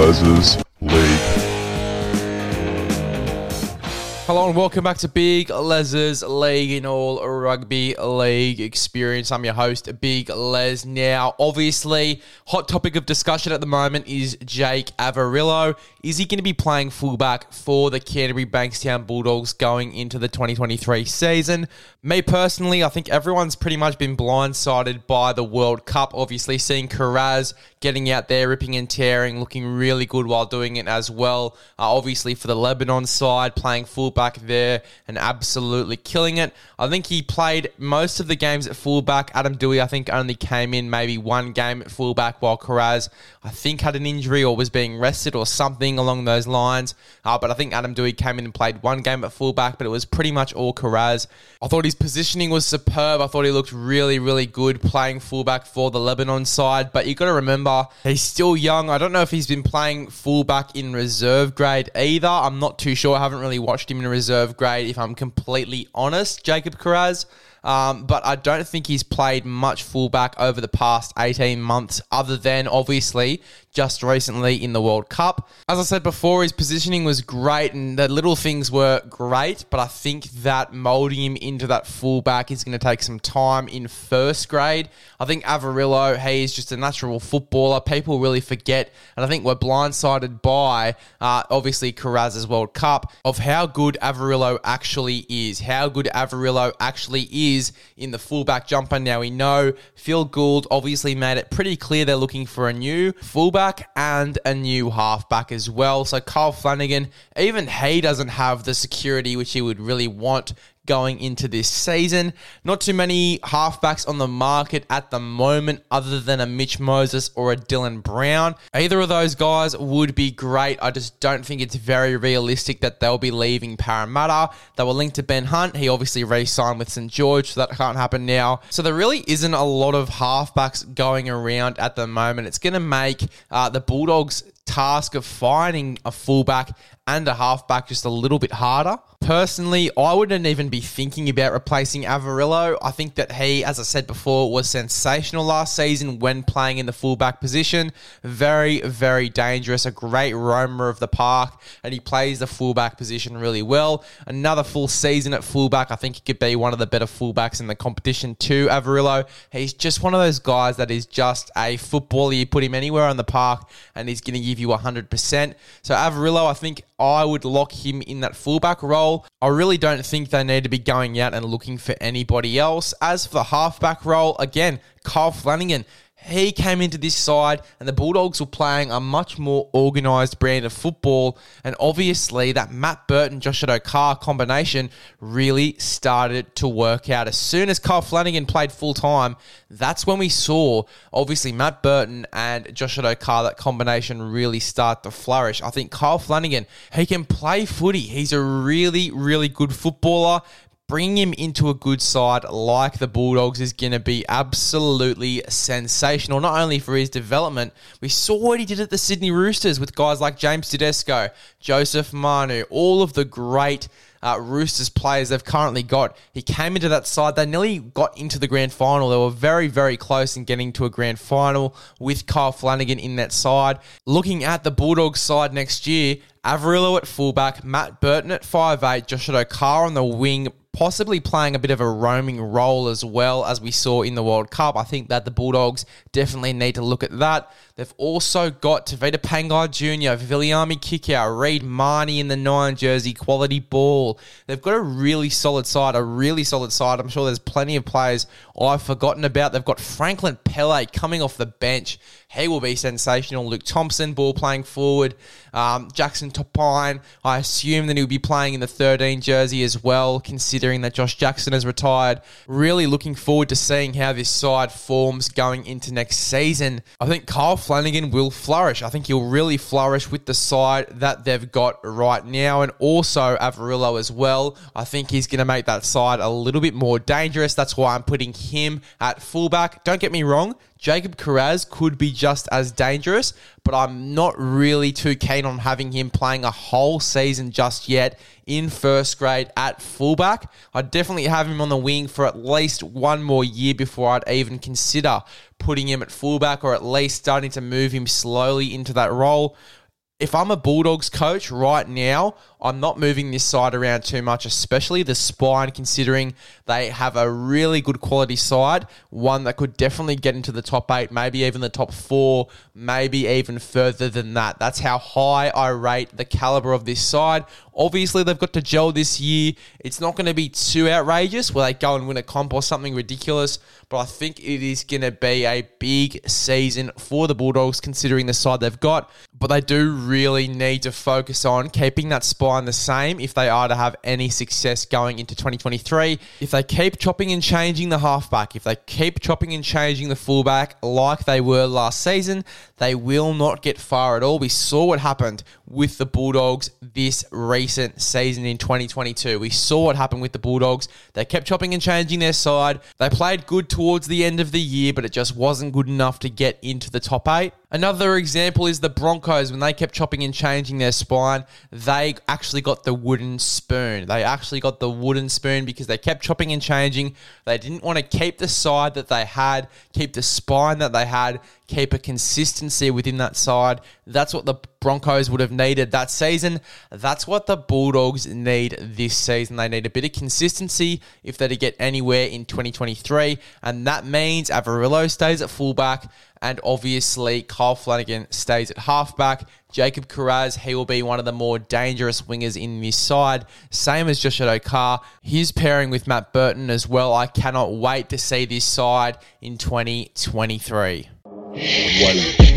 Les's Hello and welcome back to Big Les's League in All Rugby League Experience. I'm your host, Big Les. Now, obviously, hot topic of discussion at the moment is Jake Averillo. Is he going to be playing fullback for the Canterbury Bankstown Bulldogs going into the 2023 season? Me personally, I think everyone's pretty much been blindsided by the World Cup. Obviously, seeing Kiraz getting out there, ripping and tearing, looking really good while doing it as well. Uh, obviously, for the Lebanon side, playing fullback there and absolutely killing it. I think he played most of the games at fullback. Adam Doueihi, I think, only came in maybe one game at fullback while Kiraz, I think, had an injury or was being rested or something along those lines. Uh, but I think Adam Doueihi came in and played one game at fullback, but it was pretty much all Kiraz. I thought his positioning was superb. I thought he looked really, really good playing fullback for the Lebanon side. But you got to remember, he's still young. I don't know if he's been playing fullback in reserve grade either. I'm not too sure. I haven't really watched him in reserve grade, if I'm completely honest, Jacob Kiraz. Um, but I don't think he's played much fullback over the past 18 months, other than obviously just recently in the World Cup. As I said before, his positioning was great and the little things were great, but I think that molding him into that fullback is going to take some time in first grade. I think Averillo, he is just a natural footballer. People really forget, and I think we're blindsided by uh, obviously Kiraz's World Cup of how good Averillo actually is, how good Averillo actually is in the fullback jumper. Now we know Phil Gould obviously made it pretty clear they're looking for a new fullback and a new halfback as well. So Kyle Flanagan, even he doesn't have the security which he would really want going into this season. Not too many halfbacks on the market at the moment, other than a Mitch Moses or a Dylan Brown. Either of those guys would be great. I just don't think it's very realistic that they'll be leaving Parramatta. They were linked to Ben Hunt. He obviously re signed with St. George, so that can't happen now. So there really isn't a lot of halfbacks going around at the moment. It's going to make uh, the Bulldogs task of finding a fullback and a halfback just a little bit harder. Personally, I wouldn't even be thinking about replacing Averillo. I think that he, as I said before, was sensational last season when playing in the fullback position. Very, very dangerous, a great roamer of the park, and he plays the fullback position really well. Another full season at fullback, I think he could be one of the better fullbacks in the competition too, Averillo. He's just one of those guys that is just a footballer. You put him anywhere on the park, and he's going to give you 100%. So Averillo, I think I would lock him in that fullback role. I really don't think they need to be going out and looking for anybody else. As for the halfback role, again, Kyle Flanagan, he came into this side and the Bulldogs were playing a much more organised brand of football. And obviously, that Matt Burton Josh Addo-Carr combination really started to work out. As soon as Kyle Flanagan played full time, that's when we saw, obviously, Matt Burton and Josh Addo-Carr, that combination really start to flourish. I think Kyle Flanagan, he can play footy. He's a really, really good footballer bringing him into a good side like the Bulldogs is going to be absolutely sensational, not only for his development. We saw what he did at the Sydney Roosters with guys like James Tedesco, Joseph Manu, all of the great uh, Roosters players they've currently got. He came into that side. They nearly got into the grand final. They were very, very close in getting to a grand final with Kyle Flanagan in that side. Looking at the Bulldogs side next year, Averillo at fullback, Matt Burton at 5'8, Josh Addo-Carr on the wing, possibly playing a bit of a roaming role as well as we saw in the World Cup. I think that the Bulldogs definitely need to look at that. They've also got Tevita Pangai Jr., Viliami Kikau, Reed Mahoney in the nine jersey, quality ball. They've got a really solid side, a really solid side. I'm sure there's plenty of players I've forgotten about. They've got Franklin Pele coming off the bench. He will be sensational. Luke Thompson, ball playing forward. Um, Jackson Topine, I assume that he'll be playing in the 13 jersey as well, considering that Josh Jackson has retired. Really looking forward to seeing how this side forms going into next season. I think Kyle Flanagan will flourish. I think he'll really flourish with the side that they've got right now, and also Averillo as well. I think he's going to make that side a little bit more dangerous. That's why I'm putting him at fullback. Don't get me wrong, Jacob Kiraz could be just as dangerous, but I'm not really too keen on having him playing a whole season just yet in first grade at fullback. I'd definitely have him on the wing for at least one more year before I'd even consider putting him at fullback or at least starting to move him slowly into that role if I'm a Bulldogs coach right now, I'm not moving this side around too much, especially the spine, considering they have a really good quality side, one that could definitely get into the top eight, maybe even the top four, maybe even further than that. That's how high I rate the caliber of this side. Obviously, they've got to gel this year. It's not going to be too outrageous where they go and win a comp or something ridiculous, but I think it is going to be a big season for the Bulldogs considering the side they've got. But they do really need to focus on keeping that spine the same if they are to have any success going into 2023. If they keep chopping and changing the halfback, if they keep chopping and changing the fullback like they were last season, they will not get far at all. We saw what happened with the Bulldogs this recent season in 2022. We saw what happened with the Bulldogs. They kept chopping and changing their side. They played good towards the end of the year, but it just wasn't good enough to get into the top eight. Another example is the Broncos. When they kept chopping and changing their spine, they actually got the wooden spoon. They actually got the wooden spoon because they kept chopping and changing. They didn't want to keep the side that they had, keep the spine that they had, keep a consistency within that side. That's what the Broncos would have needed that season. That's what the Bulldogs need this season. They need a bit of consistency if they're to get anywhere in 2023. And that means Averillo stays at fullback and obviously, Kyle Flanagan stays at halfback. Jacob Kiraz, he will be one of the more dangerous wingers in this side. Same as Joshua Addo-Carr. His pairing with Matt Burton as well. I cannot wait to see this side in 2023. One.